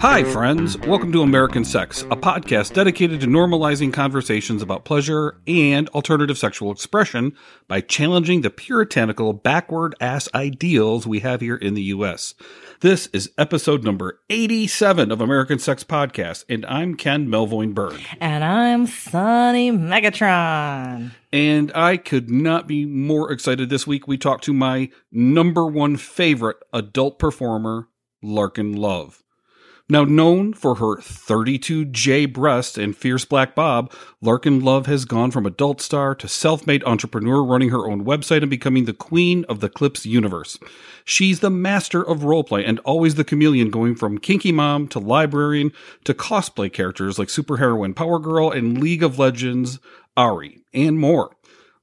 Hi, friends. Welcome to American Sex, a podcast dedicated to normalizing conversations about pleasure and alternative sexual expression by challenging the puritanical, backward ass ideals we have here in the U.S. This is episode number 87 of American Sex Podcast, and I'm Ken Melvoin Berg. And I'm Sunny Megatron. And I could not be more excited this week. We talked to my number one favorite adult performer, Larkin Love. Now known for her 32J breasts and fierce black bob, Larkin Love has gone from adult star to self-made entrepreneur running her own website and becoming the queen of the clips universe. She's the master of roleplay and always the chameleon going from kinky mom to librarian to cosplay characters like superheroine Power Girl and League of Legends Ahri and more.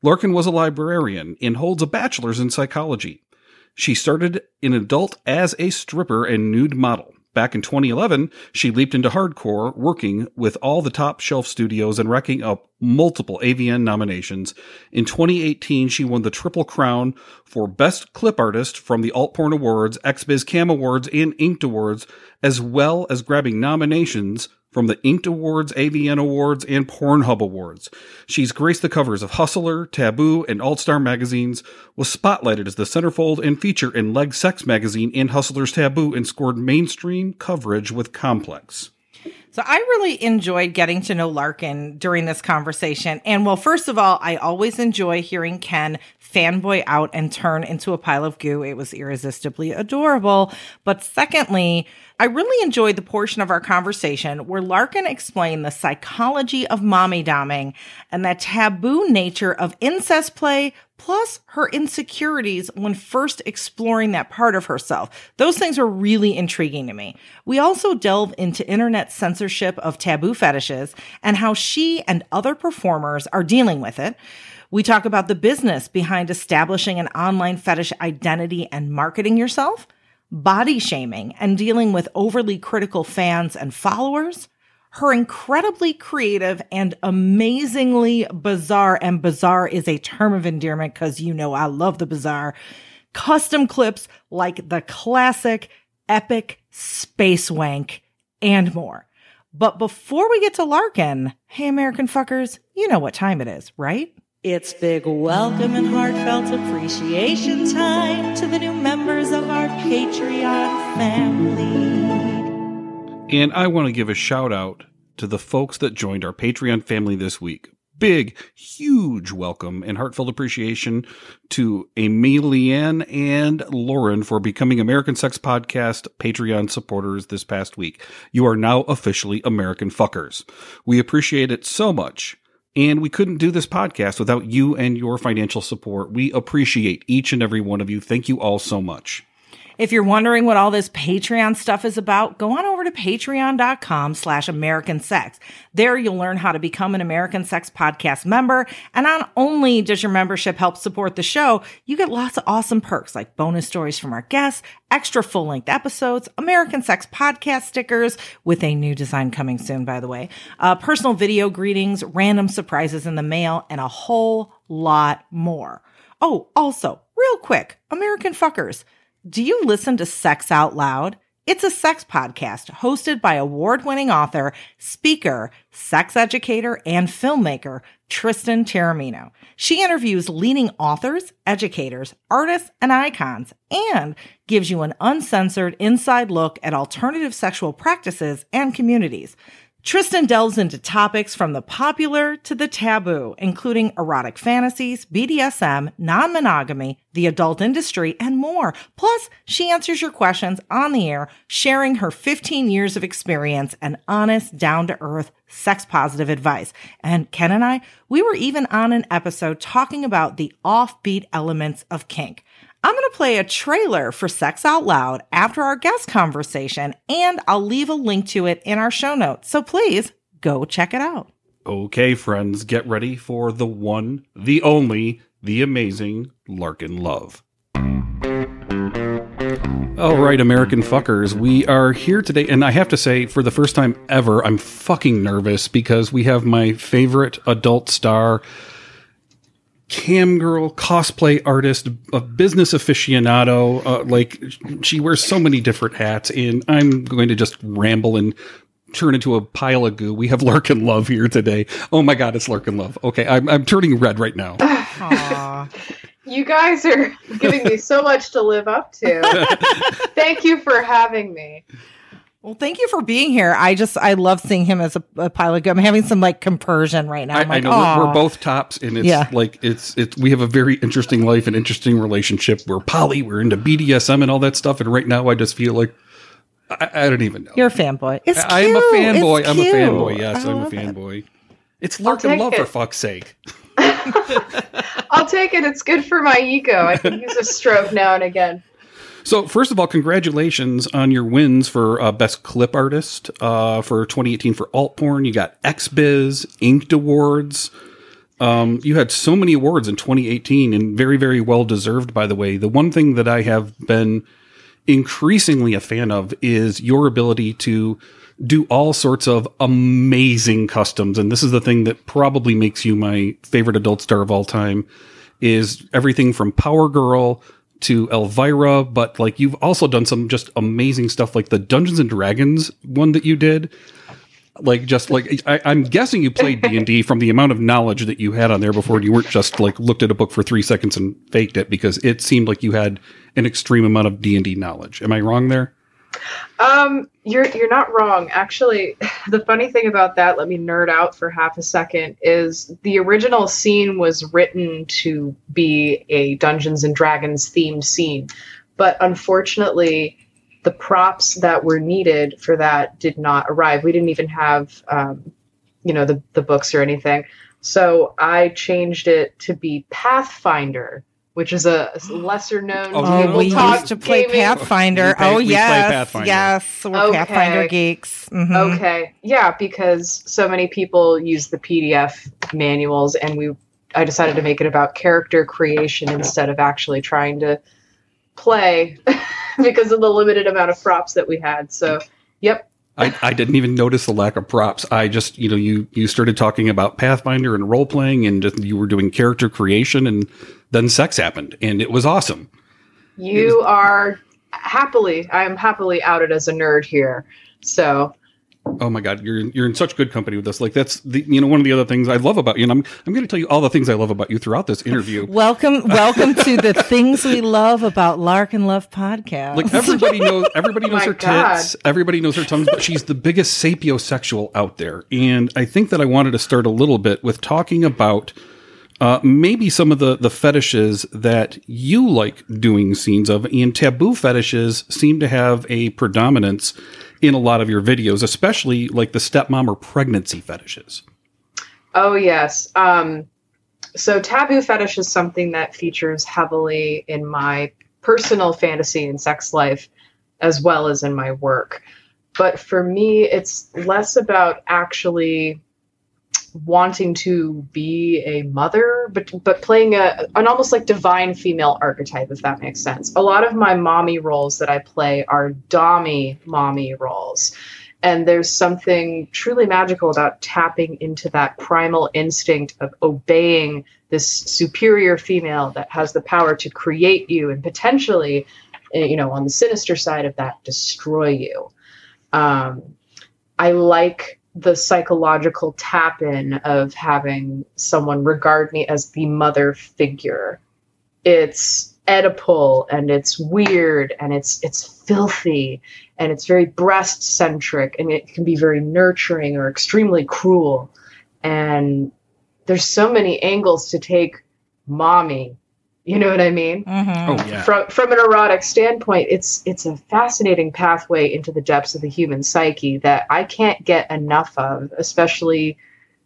Larkin was a librarian and holds a bachelor's in psychology. She started in adult as a stripper and nude model. Back in 2011, she leaped into hardcore, working with all the top shelf studios and racking up multiple AVN nominations. In 2018, she won the Triple Crown for Best Clip Artist from the Alt Porn Awards, XBiz Cam Awards, and Inked Awards, as well as grabbing nominations from the Inked Awards, AVN Awards, and Pornhub Awards. She's graced the covers of Hustler, Taboo, and Alt Star magazines, was spotlighted as the centerfold and feature in Leg Sex magazine and Hustler's Taboo, and scored mainstream coverage with Complex. So I really enjoyed getting to know Larkin during this conversation. And well, first of all, I always enjoy hearing Ken fanboy out and turn into a pile of goo. It was irresistibly adorable. But secondly, I really enjoyed the portion of our conversation where Larkin explained the psychology of mommy doming and the taboo nature of incest play, plus her insecurities when first exploring that part of herself. Those things were really intriguing to me. We also delve into internet censorship of taboo fetishes and how she and other performers are dealing with it. We talk about the business behind establishing an online fetish identity and marketing yourself body shaming and dealing with overly critical fans and followers, her incredibly creative and amazingly bizarre, and bizarre is a term of endearment because you know I love the bizarre, custom clips like the classic epic space wank and more. But before we get to Larkin, hey American fuckers, you know what time it is, right? It's big welcome and heartfelt appreciation time to the new members of our Patreon family. And I want to give a shout out to the folks that joined our Patreon family this week. Big, huge welcome and heartfelt appreciation to Emilienne and Lauren for becoming American Sex Podcast Patreon supporters this past week. You are now officially American fuckers. We appreciate it so much. And we couldn't do this podcast without you and your financial support. We appreciate each and every one of you. Thank you all so much. If you're wondering what all this Patreon stuff is about, go on over to patreon.com slash American Sex. There you'll learn how to become an American Sex Podcast member. And not only does your membership help support the show, you get lots of awesome perks like bonus stories from our guests, extra full length episodes, American Sex Podcast stickers with a new design coming soon, by the way, uh, personal video greetings, random surprises in the mail, and a whole lot more. Oh, also, real quick, American fuckers. Do you listen to Sex Out Loud? It's a sex podcast hosted by award winning author, speaker, sex educator, and filmmaker Tristan Taormino. She interviews leading authors, educators, artists, and icons, and gives you an uncensored inside look at alternative sexual practices and communities. Tristan delves into topics from the popular to the taboo, including erotic fantasies, BDSM, non monogamy, the adult industry, and more. Plus, she answers your questions on the air, sharing her 15 years of experience and honest, down to earth, sex positive advice. And Ken and I, we were even on an episode talking about the offbeat elements of kink. I'm going to play a trailer for Sex Out Loud after our guest conversation, and I'll leave a link to it in our show notes. So please go check it out. Okay, friends, get ready for the one, the only, the amazing Larkin Love. All right, American fuckers, we are here today, and I have to say, for the first time ever, I'm fucking nervous because we have my favorite adult star, cam girl, cosplay artist, a business aficionado. Uh, like, she wears so many different hats, and I'm going to just ramble and turn into a pile of goo. We have Larkin Love here today. Oh my God, it's Larkin Love. Okay, I'm, I'm turning red right now. You guys are giving me so much to live up to. Thank you for having me. Well, thank you for being here. I just I love seeing him as a, a pilot. I'm having some like compersion right now. I, I'm I like, know we're, we're both tops, and it's Yeah. like it's it's we have a very interesting life and interesting relationship. We're poly, we're into BDSM and all that stuff, and right now I just feel like I, I don't even know. You're a fanboy. It's I am a cute. fanboy. It's I'm a cute. fanboy. Yes, I I'm a love it. fanboy. It's Larkin take Love for fuck's sake. I'll take it. It's good for my ego. I can use a stroke now and again. So, first of all, congratulations on your wins for uh, Best Clip Artist uh, for 2018 for Alt Porn. You got XBiz, Inked Awards. Um, you had so many awards in 2018 and very, very well deserved, by the way. The one thing that I have been increasingly a fan of is your ability to do all sorts of amazing customs. And this is the thing that probably makes you my favorite adult star of all time is everything from Power Girl to Elvira, but like you've also done some just amazing stuff like the Dungeons and Dragons one that you did. Like just like I, I'm guessing you played D and D from the amount of knowledge that you had on there before. You weren't just like looked at a book for three seconds and faked it because it seemed like you had an extreme amount of D and D knowledge. Am I wrong there? Um, you're you're not wrong. Actually, the funny thing about that, let me nerd out for half a second, is the original scene was written to be a Dungeons and Dragons themed scene, but unfortunately, the props that were needed for that did not arrive. We didn't even have, um, you know, the the books or anything. So I changed it to be Pathfinder, which is a lesser known Oh, Oh, we tabletop used to play gaming Pathfinder. Play- oh we yes, Pathfinder. yes, we're Okay. Pathfinder geeks. Mhm. Okay. Yeah, because so many people use the PDF manuals and we I decided to make it about character creation instead of actually trying to play because of the limited amount of props that we had. So, yep. I, I didn't even notice the lack of props. I just, you know, you you started talking about Pathfinder and role playing, and just, you were doing character creation, and then sex happened, and it was awesome. You are happily I am happily outed as a nerd here. So, Oh my God, you're you're in such good company with us. Like that's the you know one of the other things I love about you, and I'm I'm going to tell you all the things I love about you throughout this interview. Welcome, welcome to the things we love about Larkin Love podcast. Like everybody knows, everybody oh knows my her God. tits, everybody knows her tongues, but she's the biggest sapiosexual out there. And I think that I wanted to start a little bit with talking about uh, maybe some of the the fetishes that you like doing scenes of, and taboo fetishes seem to have a predominance in a lot of your videos, especially like the stepmom or pregnancy fetishes. Oh yes. Um, so taboo fetish is something that features heavily in my personal fantasy and sex life, as well as in my work. But for me, it's less about actually wanting to be a mother, but but playing a an almost like divine female archetype, if that makes sense. A lot of my mommy roles that I play are dommy mommy roles. And there's something truly magical about tapping into that primal instinct of obeying this superior female that has the power to create you and potentially, eh, you know, on the sinister side of that, destroy you. Um, I like the psychological tap in of having someone regard me as the mother figure. It's Oedipal and it's weird and it's it's filthy and it's very breast centric and it can be very nurturing or extremely cruel. And there's so many angles to take mommy. You know what I mean? Mhm. Oh yeah, from from an erotic standpoint it's it's a fascinating pathway into the depths of the human psyche that i can't get enough of especially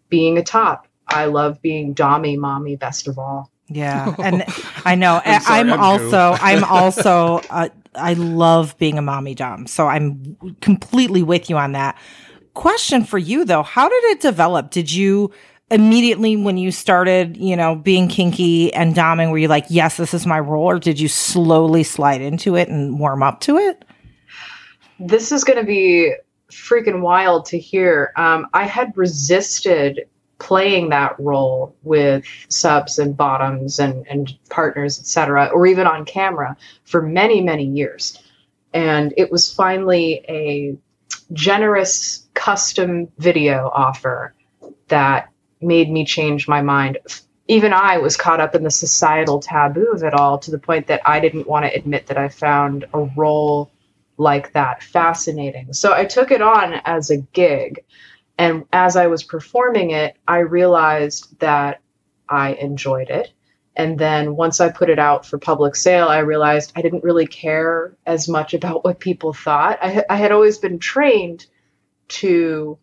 being a top i love being dommy mommy best of all Yeah, and I know. I'm I'm, I'm also. I'm also, uh, I love being a mommy dom. So I'm completely with you on that. Question for you though: How did it develop? Did you immediately when you started, you know, being kinky and doming, were you like, yes, this is my role? Or did you slowly slide into it and warm up to it? This is going to be freaking wild to hear. Um, I had resisted playing that role with subs and bottoms and, and partners, etc., or even on camera for many, many years. And it was finally a generous custom video offer that made me change my mind. Even I was caught up in the societal taboo of it all to the point that I didn't want to admit that I found a role like that fascinating. So I took it on as a gig and as I was performing it, I realized that I enjoyed it. And then once I put it out for public sale, I realized I didn't really care as much about what people thought. I, I had always been trained to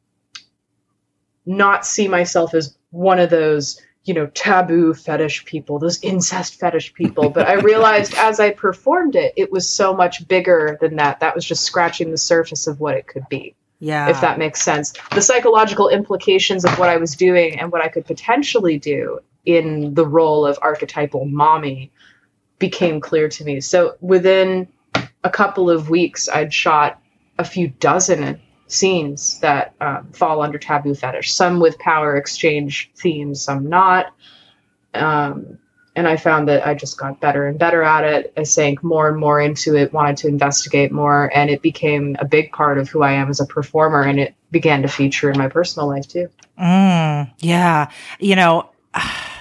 not see myself as one of those, you know, taboo fetish people, those incest fetish people. But I realized as I performed it, it was so much bigger than that. That was just scratching the surface of what it could be. Yeah. If that makes sense. The psychological implications of what I was doing and what I could potentially do in the role of archetypal mommy became clear to me. So within a couple of weeks, I'd shot a few dozen scenes that um, fall under taboo fetish, some with power exchange themes, some not. Um, and I found that I just got better and better at it. I sank more and more into it, wanted to investigate more, and it became a big part of who I am as a performer. And it began to feature in my personal life too. Mm, yeah. You know,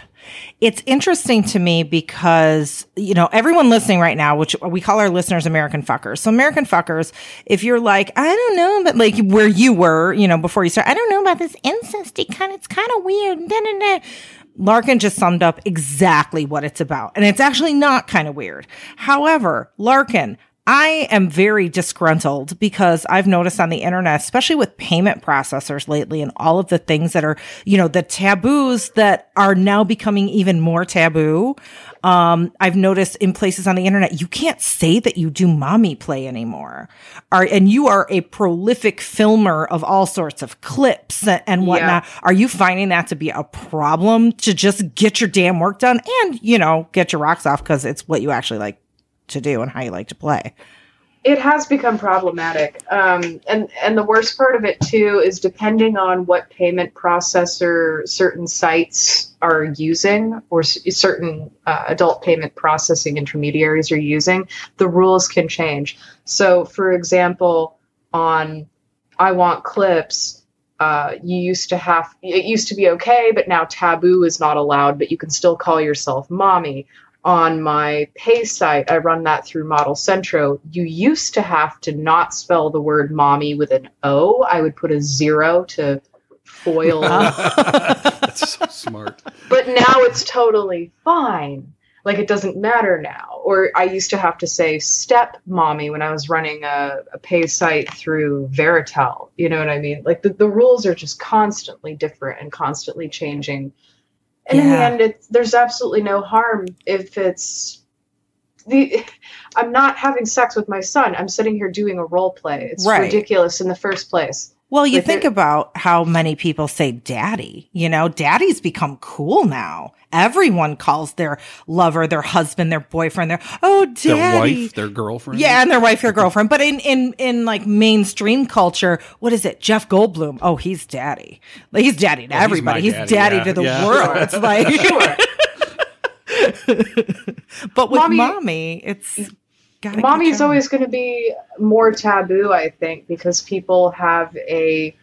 it's interesting to me because, you know, everyone listening right now, which we call our listeners American fuckers. So American fuckers, if you're like, I don't know, but like where you were, you know, before you start, I don't know about this incesty kind, it's kind of weird. Da, da, da. Larkin just summed up exactly what it's about. And it's actually not kind of weird. However, Larkin, I am very disgruntled because I've noticed on the internet, especially with payment processors lately and all of the things that are, you know, the taboos that are now becoming even more taboo. Um, I've noticed in places on the internet, you can't say that you do mommy play anymore. Are, and you are a prolific filmer of all sorts of clips and whatnot. Yeah. Are you finding that to be a problem to just get your damn work done and, you know, get your rocks off because it's what you actually like to do and how you like to play. It has become problematic. Um, and and the worst part of it too is depending on what payment processor certain sites are using or s- certain uh, adult payment processing intermediaries are using the rules can change. So for example on iWantClips uh, you used to have it used to be okay but now taboo is not allowed but you can still call yourself mommy on my pay site, I run that through Model Centro. You used to have to not spell the word mommy with an O. I would put a zero to foil. That's so smart. But now it's totally fine. Like it doesn't matter now. Or I used to have to say step mommy when I was running a, a pay site through Verotel. You know what I mean? Like the, the rules are just constantly different and constantly changing and yeah. in the end it's there's absolutely no harm if it's the i'm not having sex with my son i'm sitting here doing a role play it's right. ridiculous in the first place well, you think it, about how many people say daddy. You know, daddy's become cool now. Everyone calls their lover, their husband, their boyfriend, their oh daddy. Their wife, their girlfriend. Yeah, and their wife, their girlfriend. But in in in like mainstream culture, what is it? Jeff Goldblum. Oh, he's daddy. Like, he's daddy to oh, everybody. He's, he's daddy, yeah. to the yeah. world. It's like but with mommy, mommy, it's Gotta Mommy's always going to be more taboo, I think, because people have a.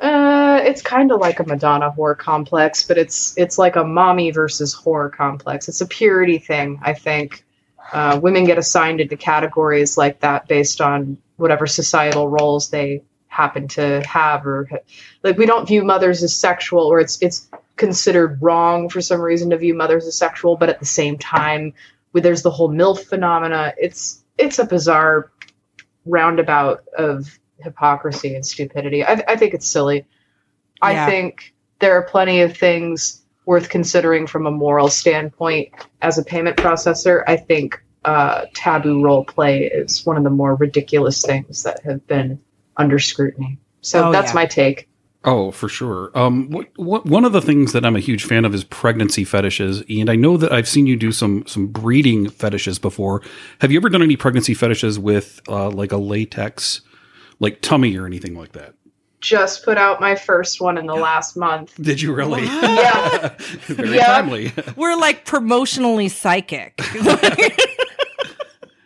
Uh, it's kind of like a Madonna whore complex, but it's it's like a mommy versus whore complex. It's a purity thing, I think. Uh, women get assigned into categories like that based on whatever societal roles they happen to have, or like we don't view mothers as sexual, or it's it's considered wrong for some reason to view mothers as sexual, but at the same time, there's the whole MILF phenomena. It's it's a bizarre roundabout of hypocrisy and stupidity. I, I think it's silly. Yeah. I think there are plenty of things worth considering from a moral standpoint as a payment processor. I think uh, taboo role play is one of the more ridiculous things that have been under scrutiny. So oh, that's yeah. my take. Oh, for sure. Um, what, what, one of the things that I'm a huge fan of is pregnancy fetishes, and I know that I've seen you do some some breeding fetishes before. Have you ever done any pregnancy fetishes with uh, like a latex, like tummy or anything like that? Just put out my first one in the last month. Did you really? Yeah. Very Yeah. timely. We're like promotionally psychic.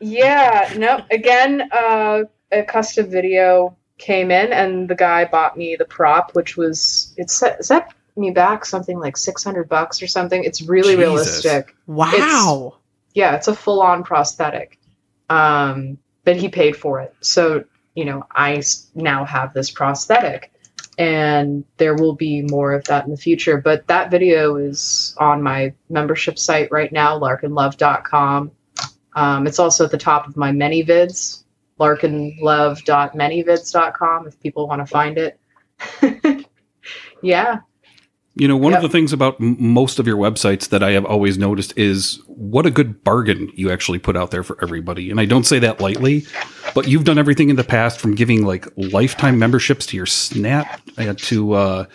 Yeah, no. Again, uh, a custom video came in, and the guy bought me the prop, which was it set, set me back something like six hundred bucks or something. It's really Jesus. realistic. wow. Yeah, it's a full on prosthetic. Um, but he paid for it, so you know I now have this prosthetic, and there will be more of that in the future. But that video is on my membership site right now, larkinlove.com. Um, it's also at the top of my many vids, larkinlove.manyvids.com if people want to find it. yeah. You know, one Yep. of the things about m- most of your websites that I have always noticed is what a good bargain you actually put out there for everybody. And I don't say that lightly, but you've done everything in the past from giving like lifetime memberships to your Snap uh, to uh,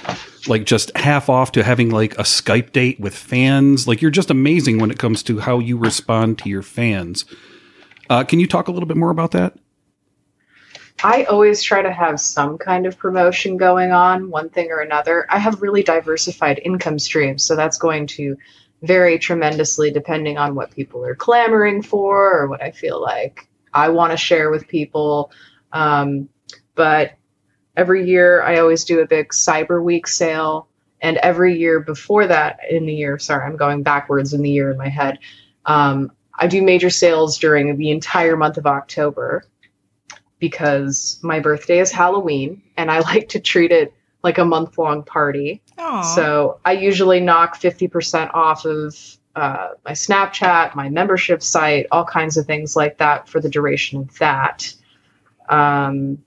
like just half off to having like a Skype date with fans. Like you're just amazing when it comes to how you respond to your fans. Uh, can you talk a little bit more about that? I always try to have some kind of promotion going on, one thing or another. I have really diversified income streams, so that's going to vary tremendously depending on what people are clamoring for or what I feel like I want to share with people. Um, but every year, I always do a big Cyber Week sale. And every year before that, in the year, sorry, I'm going backwards in the year in my head. Um, I do major sales during the entire month of October because my birthday is Halloween and I like to treat it like a month long party. Aw. So I usually knock 50% off of uh, my Snapchat, my membership site, all kinds of things like that for the duration of that. Um,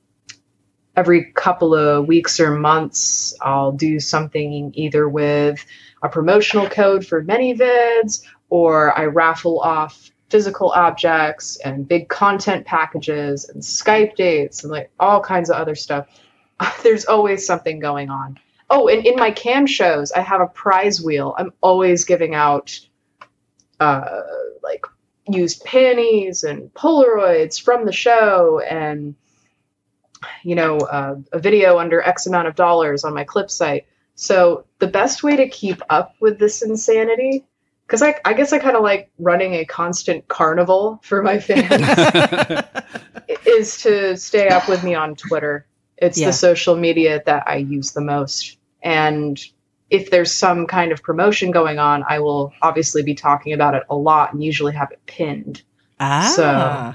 every couple of weeks or months, I'll do something either with a promotional code for ManyVids or I raffle off physical objects and big content packages and Skype dates and like all kinds of other stuff. There's always something going on. Oh, and in my cam shows, I have a prize wheel. I'm always giving out uh, like used panties and Polaroids from the show and you know uh, a video under X amount of dollars on my clip site. So the best way to keep up with this insanity, because I, I guess I kind of like running a constant carnival for my fans, is to stay up with me on Twitter. It's Yeah. the social media that I use the most. And if there's some kind of promotion going on, I will obviously be talking about it a lot and usually have it pinned. Ah, So,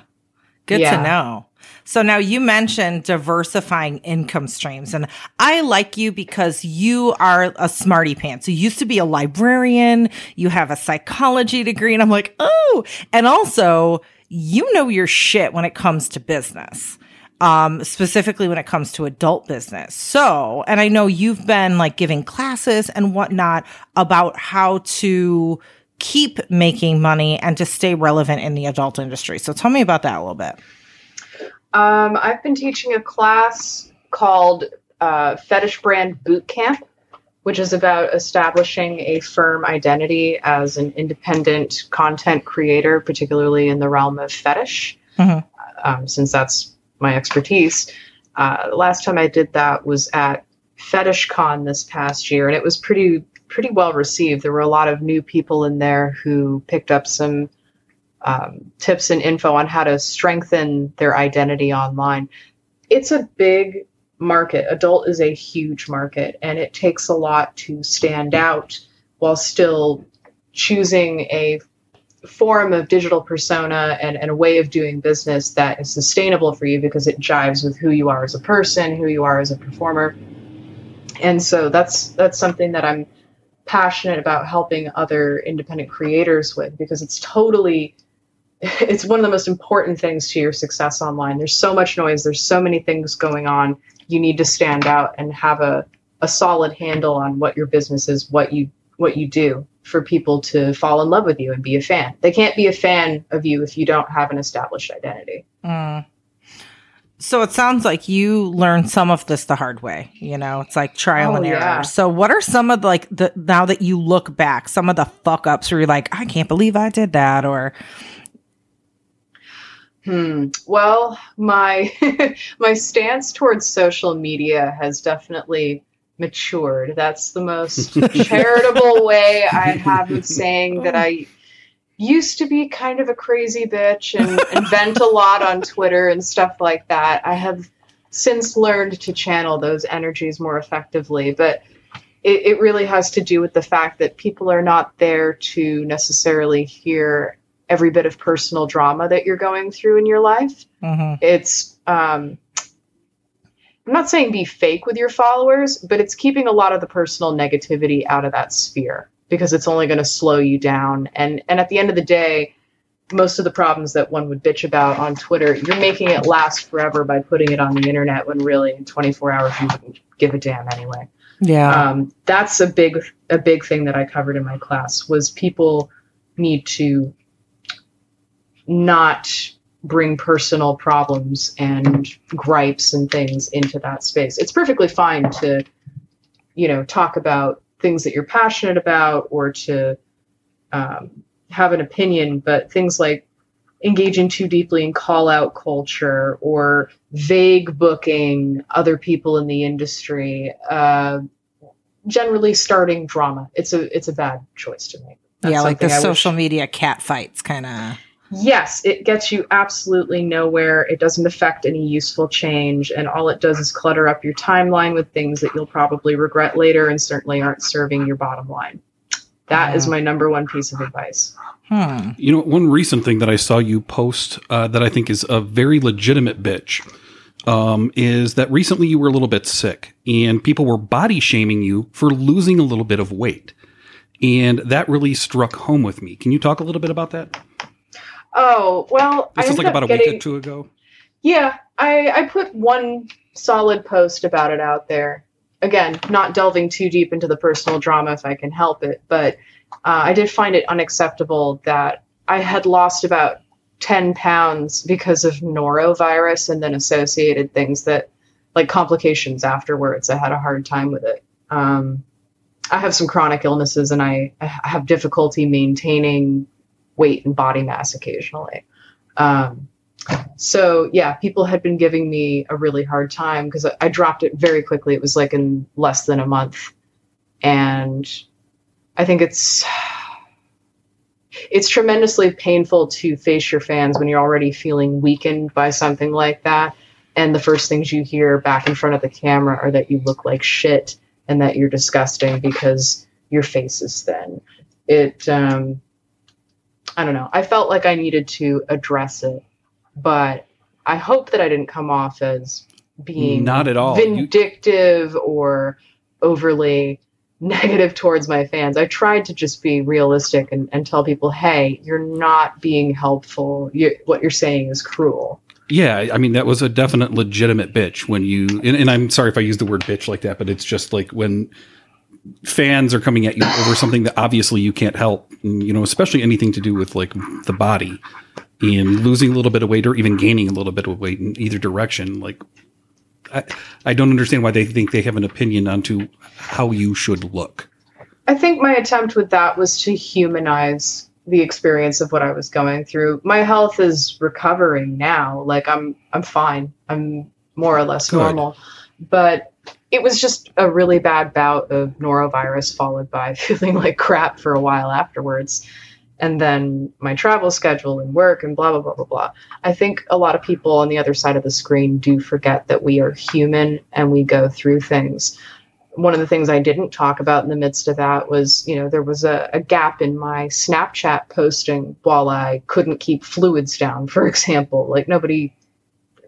good yeah. to know. So now you mentioned diversifying income streams, and I like you because you are a smarty pants. You used to be a librarian, you have a psychology degree, and I'm like, oh, and also you know your shit when it comes to business. Um, specifically when it comes to adult business. So, and I know you've been like giving classes and whatnot about how to keep making money and to stay relevant in the adult industry. So tell me about that a little bit. Um, I've been teaching a class called uh, Fetish Brand Boot Camp, which is about establishing a firm identity as an independent content creator, particularly in the realm of fetish, Mhm. um, since that's my expertise. Uh, last time I did that was at FetishCon this past year, and it was pretty pretty well received. There were a lot of new people in there who picked up some um, tips and info on how to strengthen their identity online. It's a big market. Adult is a huge market, and it takes a lot to stand out while still choosing a form of digital persona and, and a way of doing business that is sustainable for you because it jives with who you are as a person, who you are as a performer. And so that's that's something that I'm passionate about helping other independent creators with because it's totally it's one of the most important things to your success online. There's so much noise, there's so many things going on. You need to stand out and have a, a solid handle on what your business is, what you what you do for people to fall in love with you and be a fan. They can't be a fan of you if you don't have an established identity. Mm. So it sounds like you learned some of this the hard way. You know, it's like trial Oh, and error. yeah. So what are some of the, like the now that you look back, some of the fuck ups where you're like, I can't believe I did that, or Hmm. Well, my my stance towards social media has definitely matured. That's the most charitable way I have of saying that I used to be kind of a crazy bitch and, and vent a lot on Twitter and stuff like that. I have since learned to channel those energies more effectively, but it, it really has to do with the fact that people are not there to necessarily hear every bit of personal drama that you're going through in your life. Mhm. It's um I'm not saying be fake with your followers, but it's keeping a lot of the personal negativity out of that sphere because it's only going to slow you down and and at the end of the day most of the problems that one would bitch about on Twitter, you're making it last forever by putting it on the internet when really in 24 hours you wouldn't give a damn anyway yeah, um, that's a big a big thing that I covered in my class was people need to not bring personal problems and gripes and things into that space. It's perfectly fine to you know talk about things that you're passionate about or to um, have an opinion, but things like engaging too deeply in call out culture or vague booking other people in the industry uh, generally starting drama it's a it's a bad choice to make That's yeah, like the I wish- social media cat fights, kind of. Yes it gets you absolutely nowhere it doesn't affect any useful change and all it does is clutter up your timeline with things that you'll probably regret later and certainly aren't serving your bottom line That is Yeah. my number one piece of advice Hmm. You know, one recent thing that I saw you post uh, that I think is a very legitimate bitch um, is that recently you were a little bit sick and people were body shaming you for losing a little bit of weight. And that really struck home with me. Can you talk a little bit about that? Oh well This I is like about a week or two ago. Yeah, I, I put one solid post about it out there. Again, not delving too deep into the personal drama if I can help it, but uh, I did find it unacceptable that I had lost about 10 pounds because of norovirus and then associated things that, like complications afterwards. I had a hard time with it. Um, I have some chronic illnesses and I, I have difficulty maintaining weight and body mass occasionally. Um, so yeah, people had been giving me a really hard time because I, I dropped it very quickly. It was like in less than a month, and I think it's it's tremendously painful to face your fans when you're already feeling weakened by something like that, and the first things you hear back in front of the camera are that you look like shit and that you're disgusting because your face is thin. It um, I don't know. I felt like I needed to address it but I hope that I didn't come off as being Not at all. You- vindictive or overly negative towards my fans. I tried to just be realistic and, and tell people, hey, you're not being helpful. You, what you're saying is cruel. Yeah, I mean that was a definite legitimate bitch when you and, and I'm sorry if I use the word bitch like that, but it's just like when fans are coming at you over something that obviously you can't help, you know, especially anything to do with like the body and losing a little bit of weight or even gaining a little bit of weight in either direction. Like, I, I don't understand why they think they have an opinion onto how you should look. I think my attempt with that was to humanize the experience of what I was going through. My health is recovering now. Like I'm I'm fine. I'm more or less Good. normal. But it was just a really bad bout of norovirus followed by feeling like crap for a while afterwards. And then my travel schedule and work and blah blah blah blah blah. I think a lot of people on the other side of the screen do forget that we are human and we go through things one of the things I didn't talk about in the midst of that was, you know, there was a, a gap in my Snapchat posting while I couldn't keep fluids down, for example. Like nobody,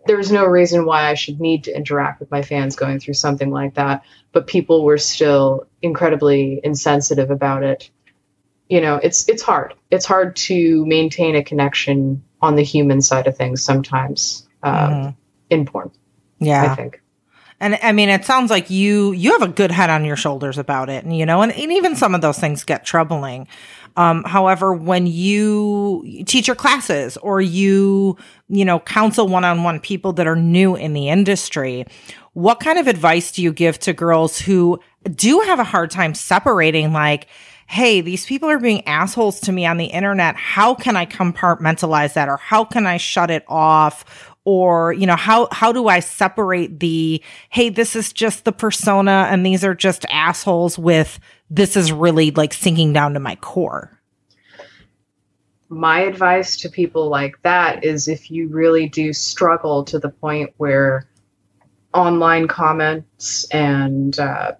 there was no reason why I should need to interact with my fans going through something like that, but people were still incredibly insensitive about it. You know, it's it's hard. It's hard to maintain a connection on the human side of things sometimes um, Mhm. in porn. Yeah, I think. And I mean, it sounds like you you have a good head on your shoulders about it, and you know, and, and even some of those things get troubling. Um, however, when you teach your classes or you you know counsel one on one people that are new in the industry, what kind of advice do you give to girls who do have a hard time separating like? Hey, these people are being assholes to me on the internet. How can I compartmentalize that or how can I shut it off? or you know how how do i separate the hey this is just the persona and these are just assholes with this is really like sinking down to my core. My advice to people like that is if you really do struggle to the point where online comments and uh,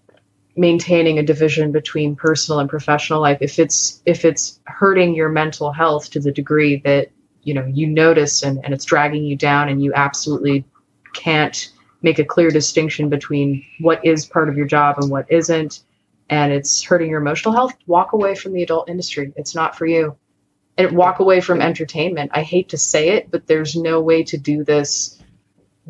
maintaining a division between personal and professional life if it's if it's hurting your mental health to the degree that you know you notice and, and it's dragging you down and you absolutely can't make a clear distinction between what is part of your job and what isn't and it's hurting your emotional health walk away from the adult industry it's not for you and walk away from entertainment i hate to say it but there's no way to do this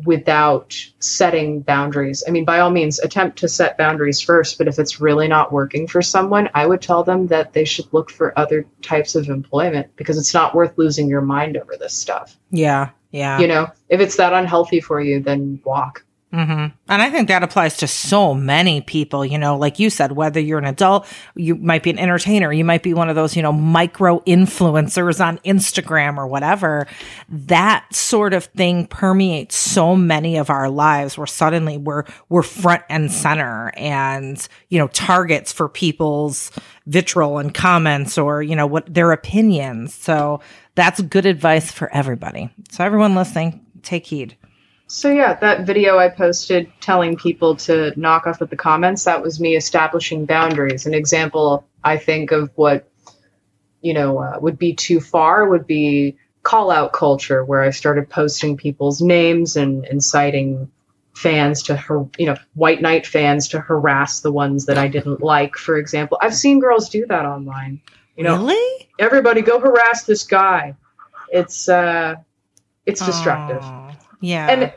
without setting boundaries. I mean, by all means, attempt to set boundaries first, but if it's really not working for someone, I would tell them that they should look for other types of employment because it's not worth losing your mind over this stuff. Yeah. Yeah. You know, if it's that unhealthy for you, then walk. Mm-hmm. And I think that applies to so many people, you know, like you said, whether you're an adult, you might be an entertainer, you might be one of those, you know, micro influencers on Instagram or whatever. That sort of thing permeates so many of our lives where suddenly we're, we're front and center and, you know, targets for people's vitriol and comments or, you know, what their opinions. So that's good advice for everybody. So everyone listening, take heed. So yeah, that video I posted telling people to knock off with the comments, that was me establishing boundaries. An example I think of what you know uh, would be too far would be call out culture where I started posting people's names and inciting fans to her, you know, white knight fans to harass the ones that I didn't like, for example. I've seen girls do that online. You know, really? everybody go harass this guy. It's uh it's destructive. Aw, yeah. And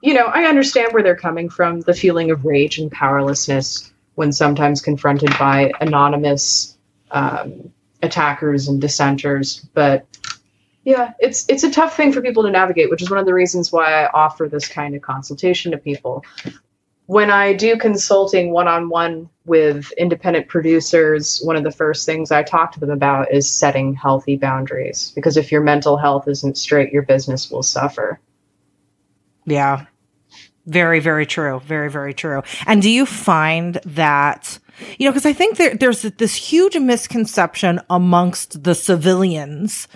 you know, I understand where they're coming from, the feeling of rage and powerlessness when sometimes confronted by anonymous um, attackers and dissenters. But yeah, it's it's a tough thing for people to navigate, which is one of the reasons why I offer this kind of consultation to people. When I do consulting one on one with independent producers, one of the first things I talk to them about is setting healthy boundaries. Because if your mental health isn't straight, your business will suffer. Yeah. Very, very true. Very, very true. And do you find that, you know, because I think there, there's this huge misconception amongst the civilians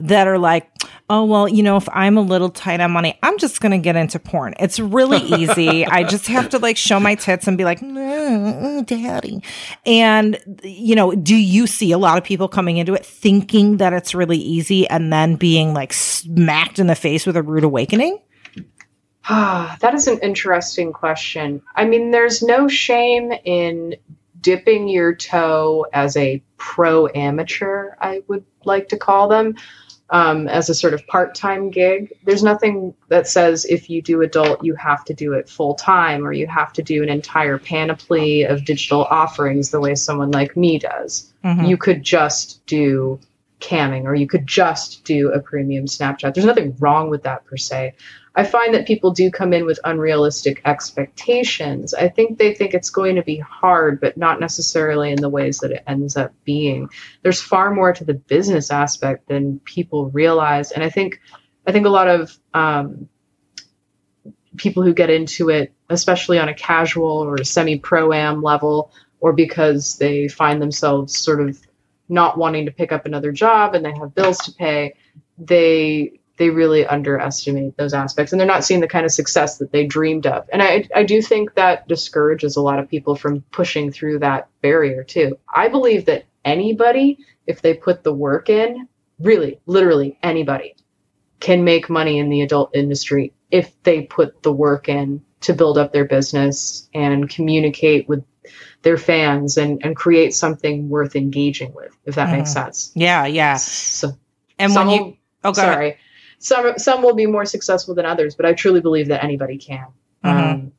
that are like, oh, well, you know, if I'm a little tight on money, I'm just going to get into porn. It's really easy. I just have to like show my tits and be like, mm, daddy. And, you know, do you see a lot of people coming into it thinking that it's really easy and then being like smacked in the face with a rude awakening? Ah, that is an interesting question. I mean, there's no shame in dipping your toe as a pro amateur, I would like to call them, um, as a sort of part time gig. There's nothing that says if you do adult, you have to do it full time or you have to do an entire panoply of digital offerings the way someone like me does. Mhm. You could just do camming or you could just do a premium Snapchat. There's nothing wrong with that per se. I find that people do come in with unrealistic expectations. I think they think it's going to be hard, but not necessarily in the ways that it ends up being. There's far more to the business aspect than people realize, and I think I think a lot of um, people who get into it, especially on a casual or semi pro am level, or because they find themselves sort of not wanting to pick up another job and they have bills to pay, they they really underestimate those aspects and they're not seeing the kind of success that they dreamed of. And I, I do think that discourages a lot of people from pushing through that barrier too. I believe that anybody, if they put the work in, really, literally anybody, can make money in the adult industry if they put the work in to build up their business and communicate with their fans and, and create something worth engaging with, if that makes mm-hmm. sense. Yeah, yeah. So, And when you, will- oh, sorry. ahead. Some some will be more successful than others, but I truly believe that anybody can. Mhm. Um,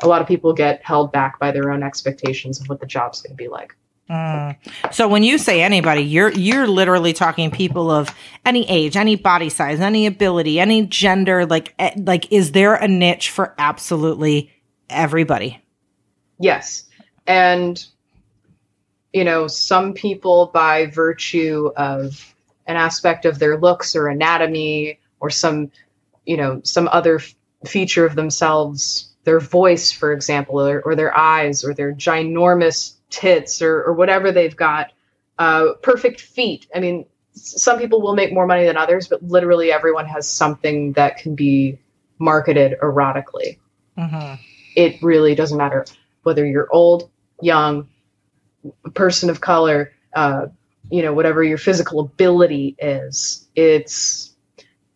a lot of people get held back by their own expectations of what the job's going to be like. Mm. So when you say anybody, you're you're literally talking people of any age, any body size, any ability, any gender. Like eh, like, is there a niche for absolutely everybody? Yes, and you know, some people by virtue of an aspect of their looks or anatomy or some, you know, some other f- feature of themselves, their voice, for example, or, or their eyes or their ginormous tits or, or whatever they've got, uh, perfect feet. I mean, some people will make more money than others, but literally everyone has something that can be marketed erotically. Mm-hmm. It really doesn't matter whether you're old, young, a person of color, uh, you know, whatever your physical ability is. It's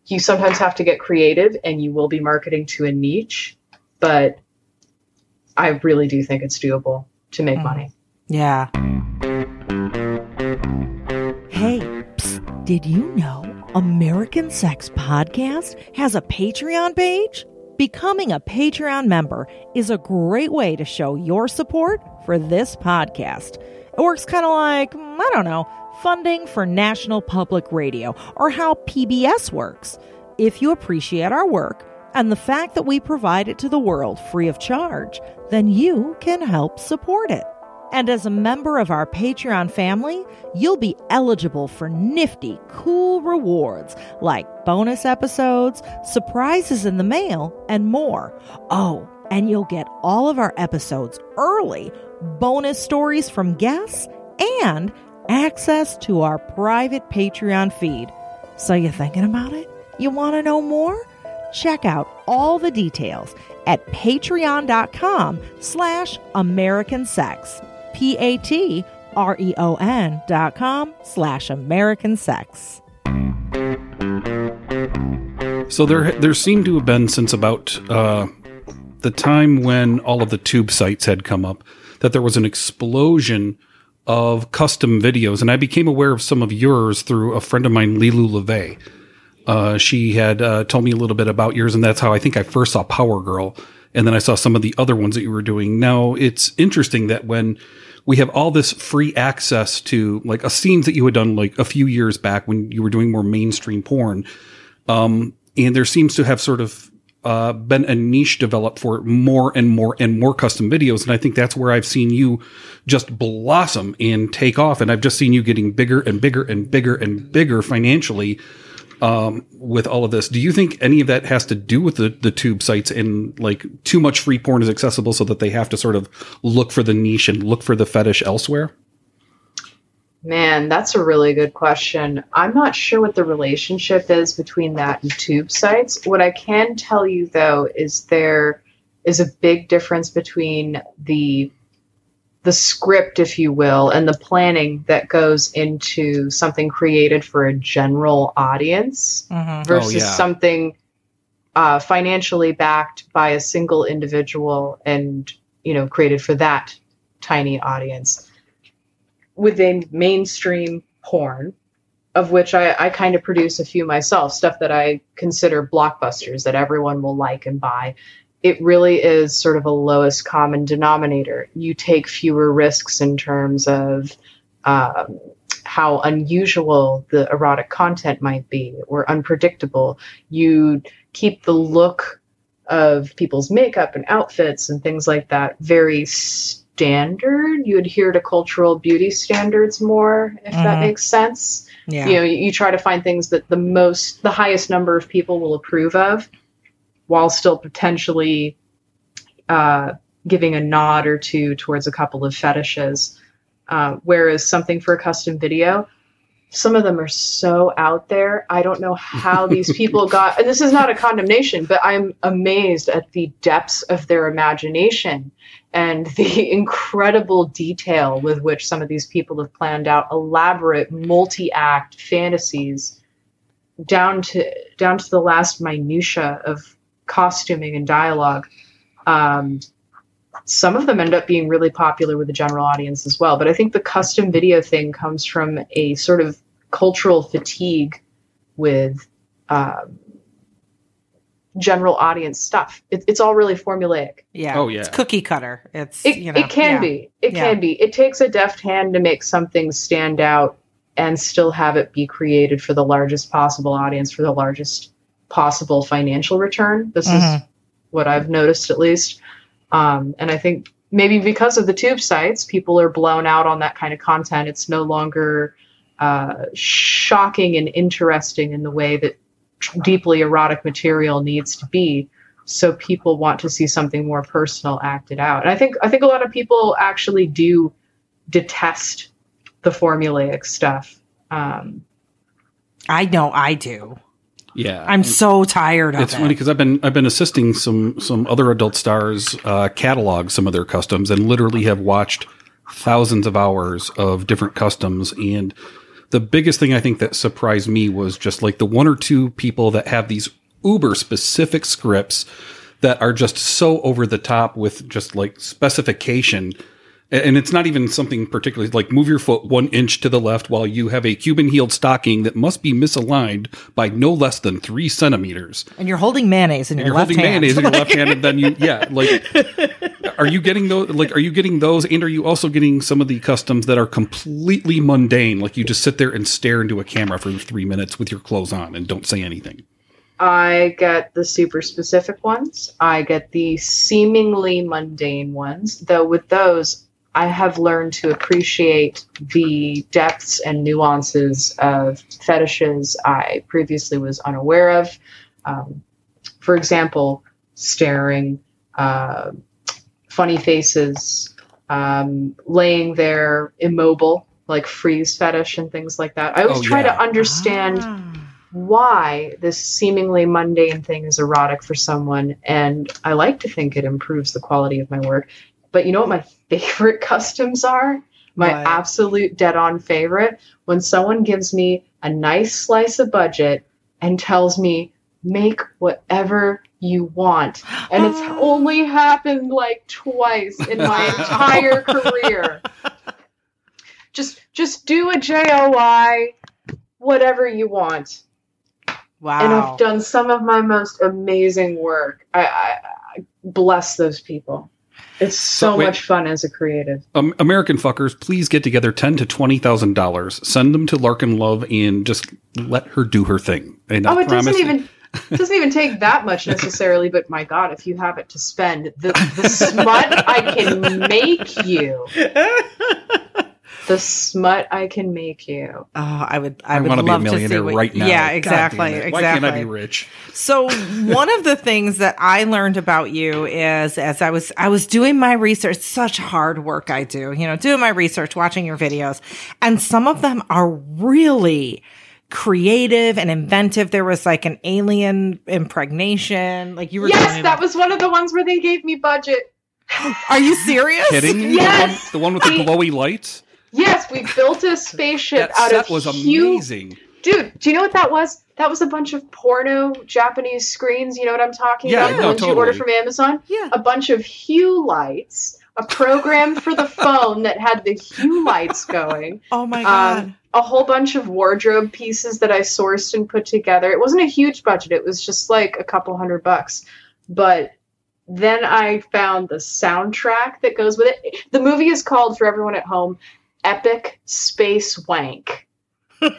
you sometimes have to get creative and you will be marketing to a niche, but I really do think it's doable to make Mhm. money. Yeah. Hey, psst, did you know American Sex Podcast has a Patreon page? Becoming a Patreon member is a great way to show your support for this podcast. It works kind of like, mm, I don't know, funding for National Public Radio or how PBS works. If you appreciate our work and the fact that we provide it to the world free of charge, then you can help support it. And as a member of our Patreon family, you'll be eligible for nifty, cool rewards like bonus episodes, surprises in the mail, and more. Oh, and you'll get all of our episodes early, bonus stories from guests, and access to our private Patreon feed. So you thinking about it? You want to know more? Check out all the details at patreon.com slash American Sex. P-A-T-R-E-O-N dot com slash American Sex. So there, there seemed to have been since about uh, the time when all of the tube sites had come up that there was an explosion of custom videos, and I became aware of some of yours through a friend of mine, Lilu LeVay. Uh, she had uh, told me a little bit about yours, and that's how I think I first saw Power Girl, and then I saw some of the other ones that you were doing. Now it's interesting that when we have all this free access to like a scenes that you had done like a few years back when you were doing more mainstream porn, um, and there seems to have sort of uh, been a niche developed for more and more and more custom videos. And I think that's where I've seen you just blossom and take off. And I've just seen you getting bigger and bigger and bigger and bigger financially um, with all of this. Do you think any of that has to do with the, the tube sites and like too much free porn is accessible so that they have to sort of look for the niche and look for the fetish elsewhere? Man, that's a really good question. I'm not sure what the relationship is between that and tube sites. What I can tell you though is there is a big difference between the the script, if you will, and the planning that goes into something created for a general audience Mm-hmm. versus yeah. something uh, financially backed by a single individual and you know created for that tiny audience within mainstream porn of which I, I kind of produce a few myself stuff that i consider blockbusters that everyone will like and buy it really is sort of a lowest common denominator you take fewer risks in terms of um, how unusual the erotic content might be or unpredictable. You keep the look of people's makeup and outfits and things like that very standard. You adhere to cultural beauty standards more, if that Mhm. makes sense. Yeah. You know, you, you try to find things that the most, the highest number of people will approve of, while still potentially uh, giving a nod or two towards a couple of fetishes. Uh, whereas something for a custom video, some of them are so out there. I don't know how these people got, and this is not a condemnation, but I'm amazed at the depths of their imagination and the incredible detail with which some of these people have planned out elaborate multi-act fantasies down to down to the last minutia of costuming and dialogue. Um, some of them end up being really popular with the general audience as well. But I think the custom video thing comes from a sort of cultural fatigue with um, general audience stuff. It, it's all really formulaic. Yeah. Oh, yeah. It's cookie cutter. It's It, you know. it can yeah. be. It Yeah. can be. It takes a deft hand to make something stand out and still have it be created for the largest possible audience for the largest possible financial return. This is Mhm. what I've noticed at least. Um, and I think maybe because of the tube sites, people are blown out on that kind of content. It's no longer uh, shocking and interesting in the way that deeply erotic material needs to be. So people want to see something more personal acted out. And I think I think a lot of people actually do detest the formulaic stuff. Um, I know I do. Yeah. I'm so tired of it. It's it. funny because I've been I've been assisting some some other adult stars uh, catalog some of their customs and literally have watched thousands of hours of different customs and the biggest thing I think that surprised me was just like the one or two people that have these uber specific scripts that are just so over the top with just like specification and it's not even something particularly like move your foot one inch to the left while you have a Cuban heeled stocking that must be misaligned by no less than three centimeters and you're holding mayonnaise in your you're left holding hand. mayonnaise in your left hand, and then you, yeah, like, are you getting those? Like, are you getting those, and are you also getting some of the customs that are completely mundane? Like, you just sit there and stare into a camera for three minutes with your clothes on and don't say anything. I get the super specific ones. I get the seemingly mundane ones. Though with those, I have learned to appreciate the depths and nuances of fetishes I previously was unaware of. Um, for example, staring, uh, funny faces, um, laying there immobile, like freeze fetish and things like that. I always Oh, try yeah. to understand Ah. why this seemingly mundane thing is erotic for someone and i like to think it improves the quality of my work but you know what my favorite customs are my What? absolute dead on favorite when someone gives me a nice slice of budget and tells me make whatever you want and it's only happened like twice in my entire career just just do a JOI whatever you want Wow. and I've done some of my most amazing work. I, I, I bless those people. It's so, So, wait. much fun as a creative. Um, American fuckers, please get together ten to twenty thousand dollars. Send them to Larkin Love and just let her do her thing. And I oh, it doesn't even it doesn't even take that much necessarily. But my God, if you have it to spend, the the smut I can make you, the smut I can make you. Oh, I would. I, I would want to be a love to see millionaire what, right now. Yeah, exactly. damn. Exactly. Why can't I be rich? So one of the things that I learned about you is as I was I was doing my research, such hard work I do, you know, doing my research, watching your videos, and some of them are really creative and inventive. There was like an alien impregnation, like you were Yes, that about- was one of the ones where they gave me budget. Are you serious? Kidding? Yes! The one, the one with the glowy lights. Yes, we built a spaceship out of That out set of was huge amazing. Dude, do you know what that was? That was a bunch of porno Japanese screens. You know what I'm talking Yeah, about? No, ones you order from Amazon? Yeah. A bunch of hue lights, a program for the phone that had the hue lights going, Oh my god. um, a whole bunch of wardrobe pieces that I sourced and put together. It wasn't a huge budget, it was just like a couple hundred bucks. But then I found the soundtrack that goes with it. The movie is called, for everyone at home, Epic Space Wank. and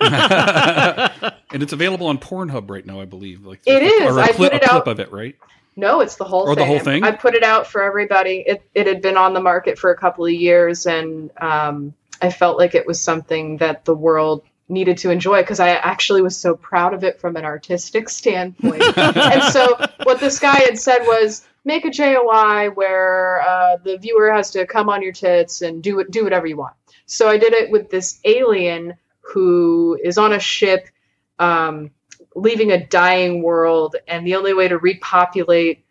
it's available on Pornhub right now, I believe. Like It is. or a I clip, put it a clip out- of it, right? No, it's the whole Or the thing. whole thing? I put it out for everybody. It it had been on the market for a couple of years, and um, I felt like it was something that the world needed to enjoy because I actually was so proud of it from an artistic standpoint. and so what this guy had said was make a JOI where uh, the viewer has to come on your tits and do do whatever you want. So I did it with this alien who is on a ship, um, leaving a dying world, and the only way to repopulate,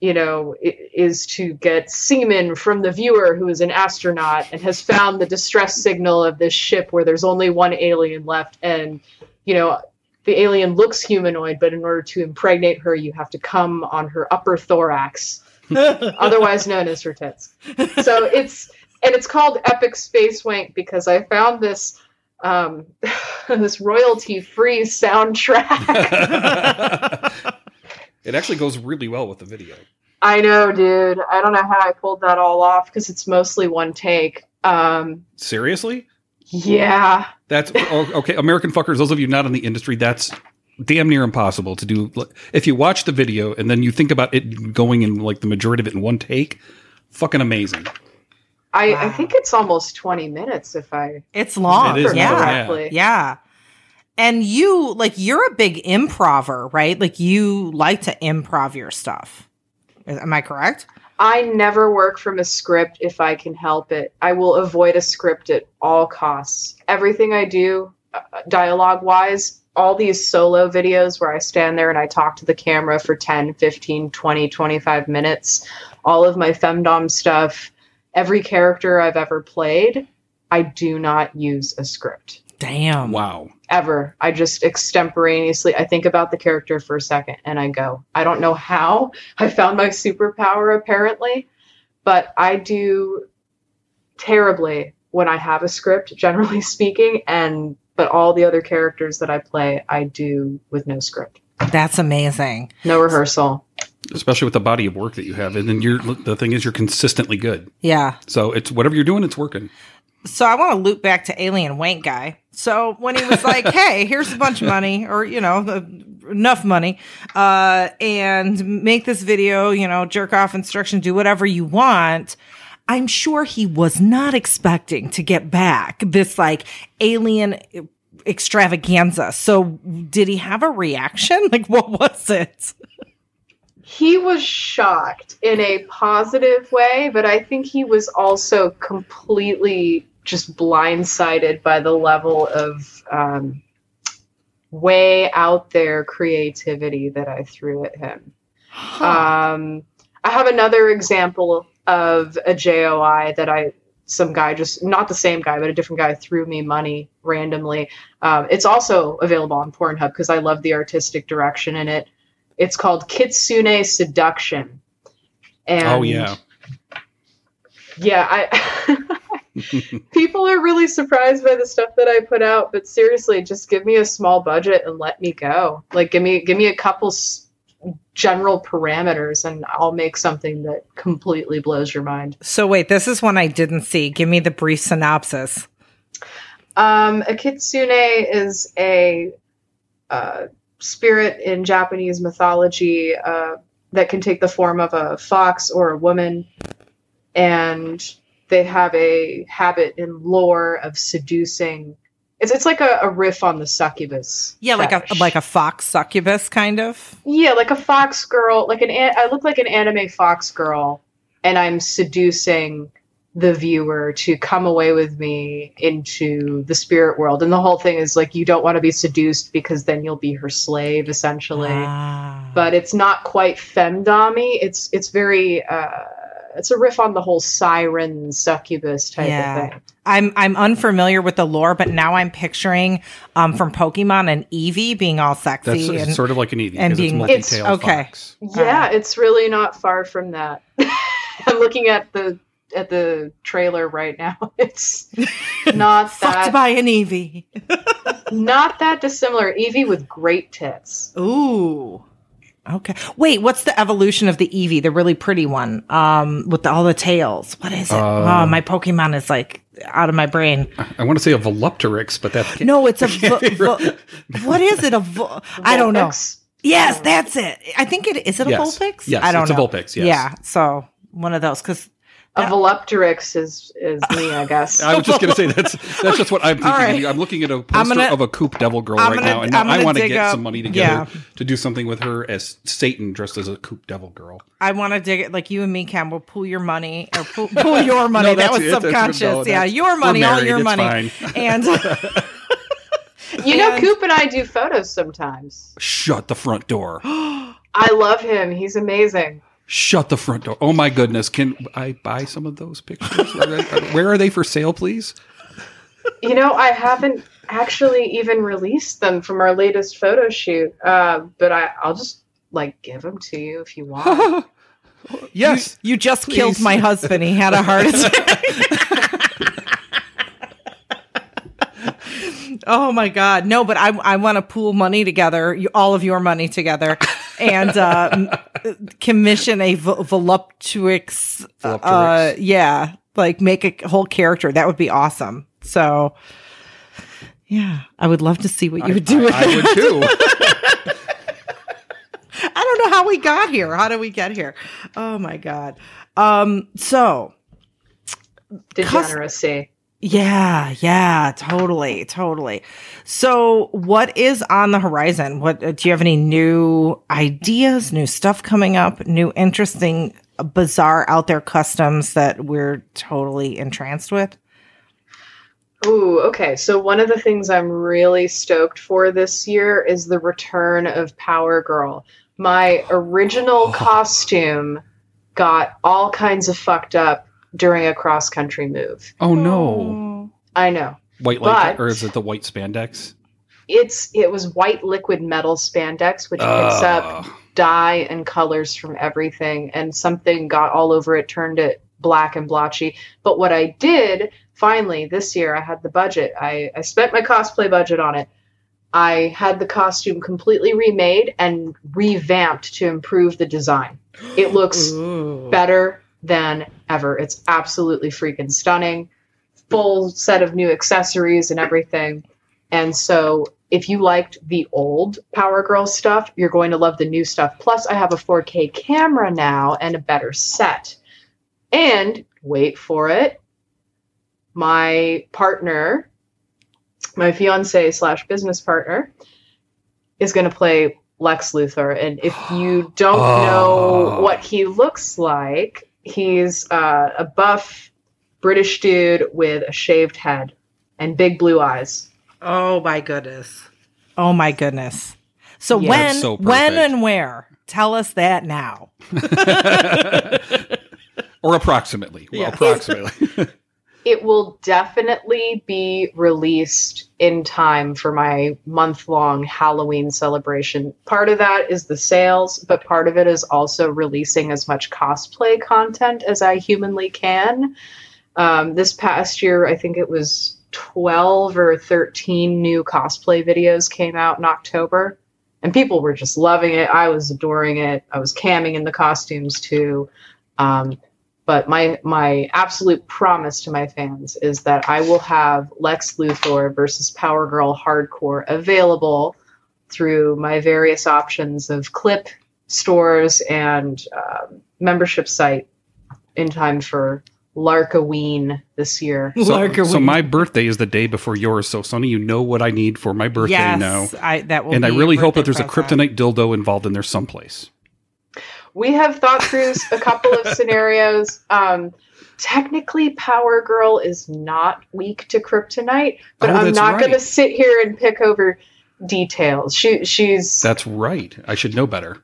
you know, is to get semen from the viewer who is an astronaut and has found the distress signal of this ship where there's only one alien left, and you know the alien looks humanoid, but in order to impregnate her, you have to come on her upper thorax, otherwise known as her tits. So it's and it's called Epic Space Wank because I found this um, this royalty free soundtrack. It actually goes really well with the video. I know, dude. I don't know how I pulled that all off because it's mostly one take. Um, Seriously? yeah. That's okay. American fuckers, those of you not in the industry, that's damn near impossible to do. If you watch the video and then you think about it going in like the majority of it in one take, fucking amazing. I, I think it's almost 20 minutes if I It's long. It is yeah. long, yeah. Yeah. And you like you're a big improver, right? Like you like to improv your stuff. Am I correct? I never work from a script if I can help it. I will avoid a script at all costs. Everything I do, uh, dialogue wise, all these solo videos where I stand there and I talk to the camera for 10, 15, 20, 25 minutes, all of my femdom stuff, every character I've ever played, I do not use a script. Damn. Wow. ever. I just extemporaneously I think about the character for a second and I go. I don't know how I found my superpower apparently, but I do terribly when I have a script generally speaking and but all the other characters that I play I do with no script. That's amazing. No rehearsal. Especially with the body of work that you have, and then you're the thing is you're consistently good. Yeah. So it's whatever you're doing, it's working. So I want to loop back to Alien Wank Guy. So when he was like, "Hey, here's a bunch of money, or you know, the, enough money, uh, and make this video, you know, jerk off instruction, do whatever you want," I'm sure he was not expecting to get back this like alien extravaganza. So did he have a reaction? Like, what was it? He was shocked in a positive way, but I think he was also completely just blindsided by the level of um, way out there creativity that I threw at him. Um, I have another example of a JOI that I some guy just not the same guy but a different guy threw me money randomly. Um, it's also available on Pornhub because I love the artistic direction in it. It's called Kitsune Seduction. And oh yeah. yeah, I people are really surprised by the stuff that I put out, but seriously, just give me a small budget and let me go. Like give me give me a couple s- general parameters and I'll make something that completely blows your mind. So wait, this is one I didn't see. Give me the brief synopsis. Um, a kitsune is a uh, spirit in Japanese mythology uh, that can take the form of a fox or a woman, and they have a habit in lore of seducing. It's it's like a, a riff on the succubus. Yeah, like a like a fox succubus kind of. yeah, like a fox girl. Like an an- I look like an anime fox girl, and I'm seducing the viewer to come away with me into the spirit world. And the whole thing is like you don't want to be seduced because then you'll be her slave essentially. Ah. But it's not quite femdomy. It's it's very uh it's a riff on the whole siren succubus type Yeah. of thing. I'm I'm unfamiliar with the lore, but now I'm picturing um from Pokemon and Eevee being all sexy That's and sort of like an Eevee and because it's being- multi-tailed okay. fox. Yeah, it's really not far from that. I'm looking at the at the trailer right now. It's not fucked that by an Eevee. not that dissimilar. Eevee with great tits. Ooh. Okay. Wait, what's the evolution of the Eevee, the really pretty one, um, with the, all the tails? What is it? Uh, oh, my Pokemon is like out of my brain. I want to say a Volupturex, but that's No, it's a. vo- vo- what is it? A. Vo- I don't know. Yes, that's it. I think it is. It a Yes. Vulpix? Yes, I don't know. it's a know. Vulpix, yes. Yeah. So one of those because A Volupturex is is me, I guess. I was just going to say that's that's just what I'm thinking. All right. I'm looking at a poster gonna- of a Coop Devil girl I'm right gonna- now, and I'm I gonna want to get up- some money together yeah. to do something with her as Satan dressed as a Coop Devil girl. I want to dig it like you and me, Cam. We'll pool your money or pool, pool your money. No, that was it. Subconscious. no, yeah, that's- your we're money, all your money, fine. and you know, and- Coop and I do photos sometimes. Shut the front door. I love him. He's amazing. Shut the front door. Oh my goodness. Can I buy some of those pictures? Where are they for sale, please? You know, I haven't actually even released them from our latest photo shoot, uh, but I, I'll just like give them to you if you want. yes. you just killed my husband. He had a heart attack. oh my god, no! But I I want to pool money together, you, all of your money together, and uh, commission a vo- voluptuous, uh, yeah, like make a whole character. That would be awesome. So, yeah, I would love to see what you would do with I, I that. would too. I don't know how we got here. How did we get here? Oh my god. Um. So Degeneracy. Yeah, yeah, totally, totally. So, what is on the horizon? What uh, do you have any new ideas, new stuff coming up, new interesting, uh, bizarre out there customs that we're totally entranced with? Ooh, okay. So one of the things I'm really stoked for this year is the return of Power Girl. My original costume got all kinds of fucked up during a cross country move. Oh no. Oh. I know. White light But- or is it the white spandex? It's it was white liquid metal spandex which picks up ah. dye and colors from everything and something got all over it turned it black and blotchy but what i did finally this year i had the budget i, I spent my cosplay budget on it i had the costume completely remade and revamped to improve the design it looks better than ever it's absolutely freaking stunning full set of new accessories and everything and so if you liked the old Power Girl stuff, you're going to love the new stuff. Plus, I have a 4K camera now and a better set. And wait for it, my partner, my fiance slash business partner, is going to play Lex Luthor. And if you don't oh. know Oh. what he looks like, he's uh, a buff British dude with a shaved head and big blue eyes. Oh my goodness. Oh my goodness. So Yeah. when so when and where? Tell us that now. or approximately. Well, Yeah. approximately. it will definitely be released in time for my month long Halloween celebration. Part of that is the sales, but part of it is also releasing as much cosplay content as I humanly can. Um, this past year, I think it was 12 or 13 new cosplay videos came out in October. And people were just loving it. I was adoring it. I was camming in the costumes too. Um, but my my absolute promise to my fans is that I will have Lex Luthor versus Power Girl Hardcore available through my various options of clip stores and um, membership site in time for Larkaween this year. so, so my birthday is the day before yours. So Sunny, you know what I need for my birthday yes, now. I that will be. And I really hope that there's a kryptonite dildo involved in there someplace. We have thought through a couple of scenarios. Um, technically, Power Girl is not weak to kryptonite, but Oh, I'm not right. going to sit here and pick over details. She she's That's right. I should know better.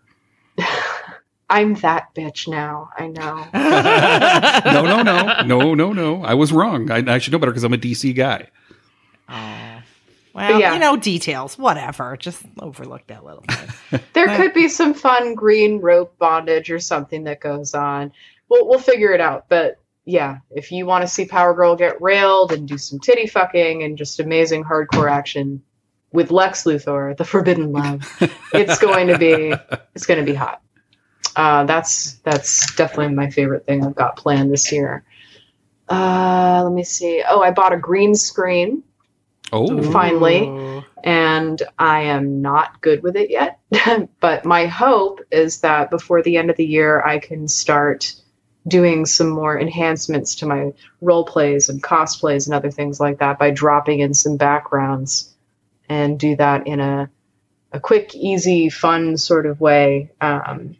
I'm that bitch now. I know. No, no, no, no, no, no. I was wrong. I, I should know better because I'm a DC guy. Oh. Well, yeah. you know, details, whatever. Just overlook that little bit. There Uh, could be some fun green rope bondage or something that goes on. We'll we'll figure it out. But yeah, if you want to see Power Girl get railed and do some titty fucking and just amazing hardcore action with Lex Luthor, the Forbidden Love, it's going to be it's going to be hot. Uh, that's that's definitely my favorite thing I've got planned this year. Uh, let me see. Oh, I bought a green screen Oh, Finally. And I am not good with it yet. but my hope is that before the end of the year, I can start doing some more enhancements to my role plays and cosplays and other things like that by dropping in some backgrounds and do that in a a quick, easy, fun sort of way. Um,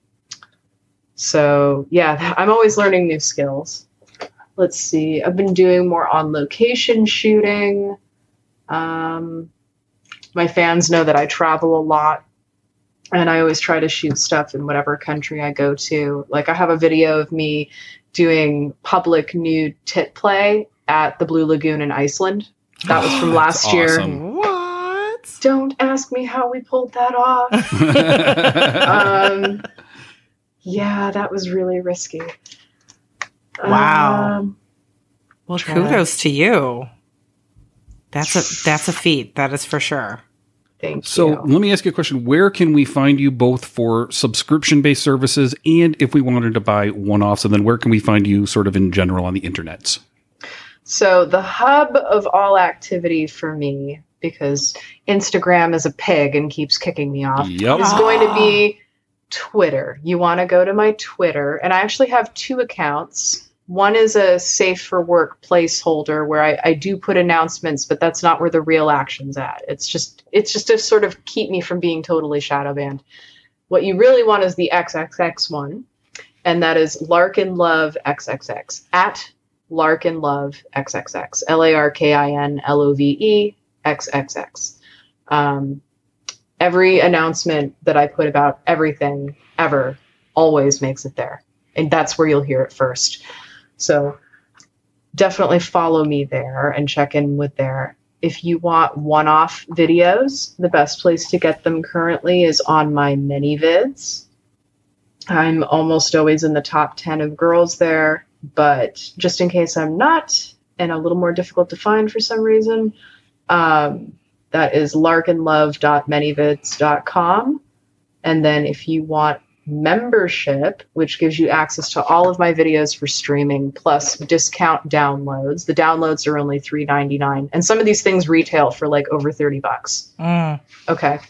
so yeah, I'm always learning new skills. Let's see. I've been doing more on location shooting. Um, my fans know that I travel a lot and I always try to shoot stuff in whatever country I go to. Like I have a video of me doing public nude tit play at the Blue Lagoon in Iceland. That was from That's last year. What? Don't ask me how we pulled that off. um, yeah, that was really risky. Wow. Um, Well, kudos to you. That's a that's a feat. That is for sure. Thank So you. let me ask you a question. Where can we find you both for subscription based services and if we wanted to buy one offs? And then where can we find you sort of in general on the internets? So the hub of all activity for me, because Instagram is a pig and keeps kicking me off, Yep. is going to ah. be Twitter. You want to go to my Twitter, and I actually have two accounts. One is a safe for work placeholder where I, I do put announcements, but that's not where the real action's at. It's just it's just to sort of keep me from being totally shadow banned. What you really want is the XXX one, and that is Larkin Love XXX at Larkin Love XXX L A R K I N L O V E XXX. Um, every announcement that I put about everything ever always makes it there. And that's where you'll hear it first. So definitely follow me there and check in with there. If you want one off videos, the best place to get them currently is on my ManyVids. I'm almost always in the top 10 of girls there, but just in case I'm not and a little more difficult to find for some reason, um, that is larkinlove.manyvids.com. And then if you want membership, which gives you access to all of my videos for streaming plus discount downloads. The downloads are only $3.99. And some of these things retail for like over 30 bucks. Mm. Okay.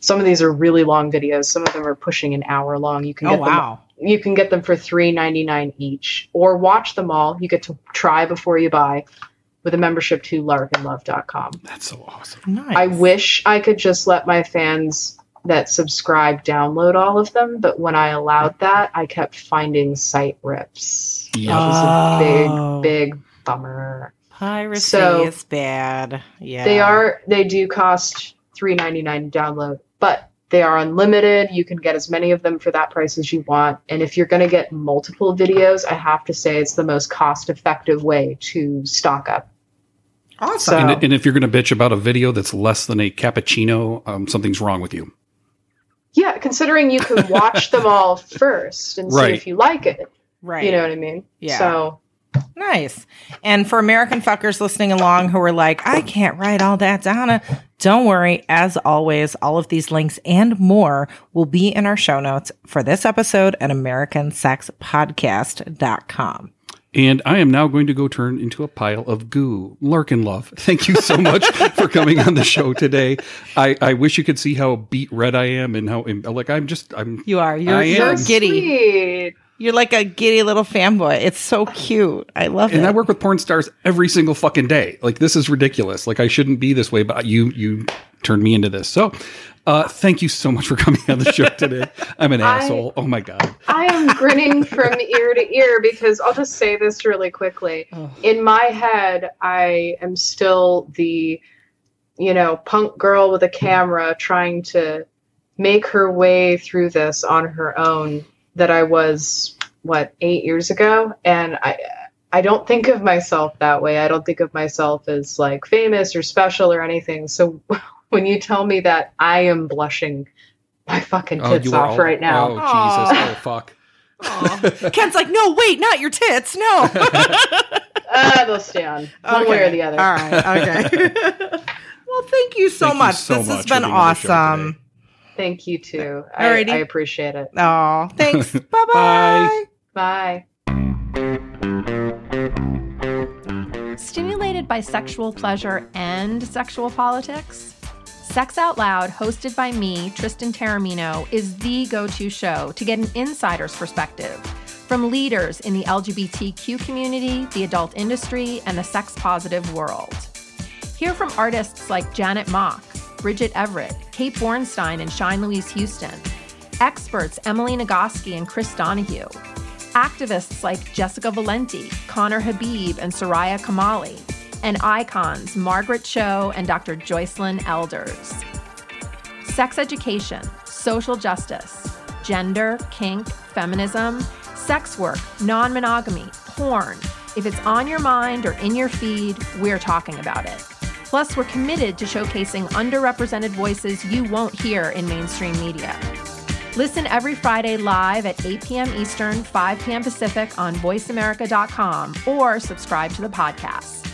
Some of these are really long videos. Some of them are pushing an hour long. You can Oh get them wow. you can get them for $3.99 each or watch them all. You get to try before you buy with a membership to larkinlove.com. That's so awesome. Nice. I wish I could just let my fans that subscribe download all of them, but when I allowed that, I kept finding site rips. Yeah. That was Oh. a big, big bummer. Piracy So- is bad. Yeah. They are they do cost $3.99 to download, but they are unlimited. You can get as many of them for that price as you want. And if you're going to get multiple videos, I have to say it's the most cost effective way to stock up. awesome. So- And, and if you're going to bitch about a video that's less than a cappuccino, um, something's wrong with you. Yeah, considering you can watch them all first and see if you like it. right. You know what I mean? Yeah. So Nice. And for American fuckers listening along who are like, I can't write all that down, don't worry. As always, all of these links and more will be in our show notes for this episode at AmericanSexPodcast.com. And I am now going to go turn into a pile of goo. Larkin Love, thank you so much for coming on the show today. I, I wish you could see how beat red I am and how, like, I'm just, I'm, You are. You're, you're giddy. sweet. You're like a giddy little fanboy. It's so cute. I love and it. And I work with porn stars every single fucking day. Like, this is ridiculous. Like, I shouldn't be this way, but you, you turned me into this. So, uh, thank you so much for coming on the show today. I'm an I- asshole. Oh my God. I am grinning from ear to ear because I'll just say this really quickly. In my head, I am still the, you know, punk girl with a camera trying to make her way through this on her own that I was, what, eight years ago? And I. I don't think of myself that way. I don't think of myself as like famous or special or anything. So when you tell me that I am blushing my fucking tits are off all- right now. Oh, Aw. Jesus. Oh, fuck. Aw. Ken's like, no, wait, not your tits. No. Ah, they'll stay on one way or the other. All right. Okay. well, thank you so Thank you much. so this much has been being on the show awesome. Thank you too. I, Alrighty. I appreciate it. Oh, thanks. Bye-bye. Bye. Bye. Stimulated by sexual pleasure and sexual politics? Sex Out Loud, hosted by me, Tristan Taormino, is the go to show to get an insider's perspective from leaders in the LGBTQ community, the adult industry, and the sex positive world. Hear from artists like Janet Mock, Bridget Everett, Kate Bornstein, and Shine Louise Houston, experts Emily Nagoski and Chris Donaghue, activists like Jessica Valenti, Conner Habib, and Soraya Chemaly, and icons Margaret Cho and Dr. Joycelyn Elders. Sex education, social justice, gender, kink, feminism, sex work, non monogamy, porn. If it's on your mind or in your feed, we're talking about it. Plus, we're committed to showcasing underrepresented voices you won't hear in mainstream media. Listen every Friday live at 8 p.m. Eastern, 5 p.m. Pacific on voiceamerica.com or subscribe to the podcast.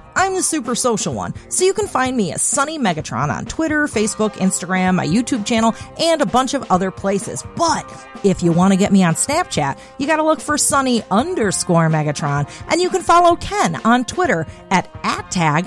I'm the super social one, so you can find me as Sunny Megatron on Twitter, Facebook, Instagram, my YouTube channel, and a bunch of other places. But if you want to get me on Snapchat, you got to look for Sunny underscore Megatron, and you can follow Ken on Twitter at at tag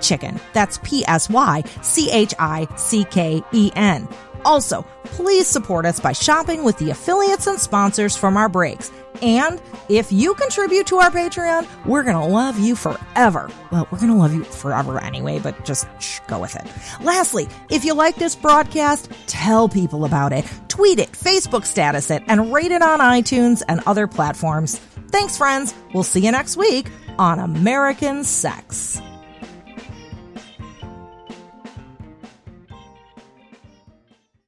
Chicken. That's P S Y C H I C K E N. Also, please support us by shopping with the affiliates and sponsors from our breaks. And if you contribute to our Patreon, we're going to love you forever. Well, we're going to love you forever anyway, but just shh, go with it. Lastly, if you like this broadcast, tell people about it. Tweet it, Facebook status it, and rate it on iTunes and other platforms. Thanks, friends. We'll see you next week on American Sex.